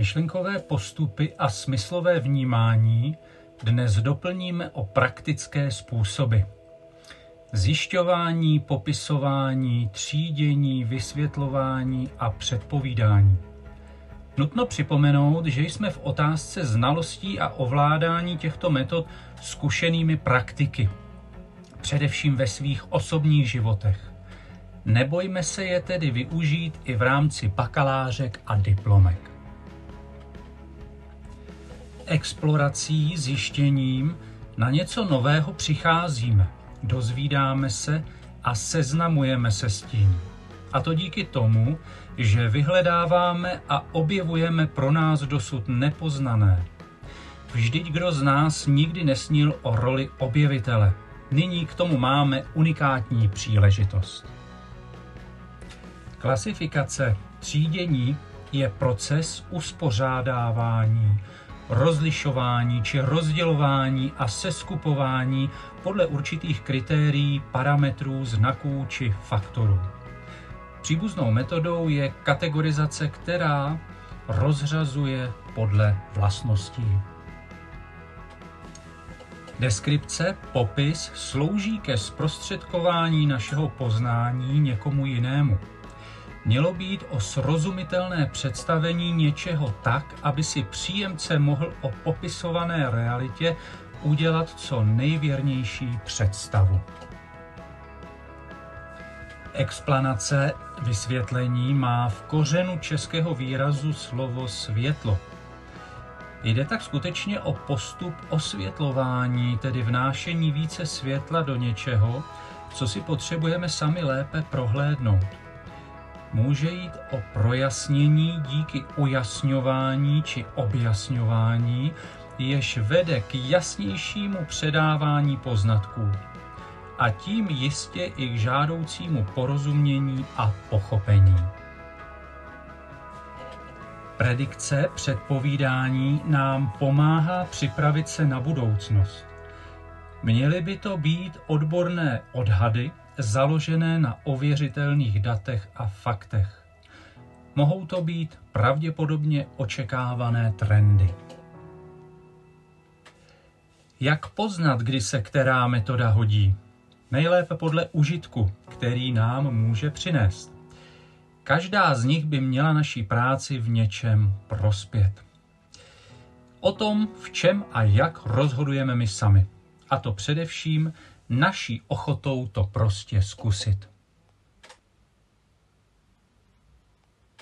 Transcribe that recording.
Myšlenkové postupy a smyslové vnímání dnes doplníme o praktické způsoby. Zjišťování, popisování, třídění, vysvětlování a předpovídání. Nutno připomenout, že jsme v otázce znalostí a ovládání těchto metod zkušenými praktiky, především ve svých osobních životech. Nebojme se je tedy využít i v rámci bakalářek a diplomek. Explorací, zjištěním na něco nového přicházíme, dozvídáme se a seznamujeme se s tím. A to díky tomu, že vyhledáváme a objevujeme pro nás dosud nepoznané. Vždyť kdo z nás nikdy nesnil o roli objevitele. Nyní k tomu máme unikátní příležitost. Klasifikace třídění je proces uspořádávání, rozlišování či rozdělování a seskupování podle určitých kritérií, parametrů, znaků či faktorů. Příbuznou metodou je kategorizace, která rozřazuje podle vlastností. Deskripce, popis slouží ke zprostředkování našeho poznání někomu jinému. Mělo být o srozumitelné představení něčeho tak, aby si příjemce mohl o popisované realitě udělat co nejvěrnější představu. Explanace, vysvětlení má v kořenu českého výrazu slovo světlo. Jde tak skutečně o postup osvětlování, tedy vnášení více světla do něčeho, co si potřebujeme sami lépe prohlédnout. Může jít o projasnění díky ujasňování či objasňování, jež vede k jasnějšímu předávání poznatků a tím jistě i k žádoucímu porozumění a pochopení. Predikce předpovídání nám pomáhá připravit se na budoucnost. Měly by to být odborné odhady založené na ověřitelných datech a faktech. Mohou to být pravděpodobně očekávané trendy. Jak poznat, kdy se která metoda hodí? Nejlépe podle užitku, který nám může přinést. Každá z nich by měla naší práci v něčem prospět. O tom, v čem a jak rozhodujeme my sami. A to především naší ochotou to prostě zkusit.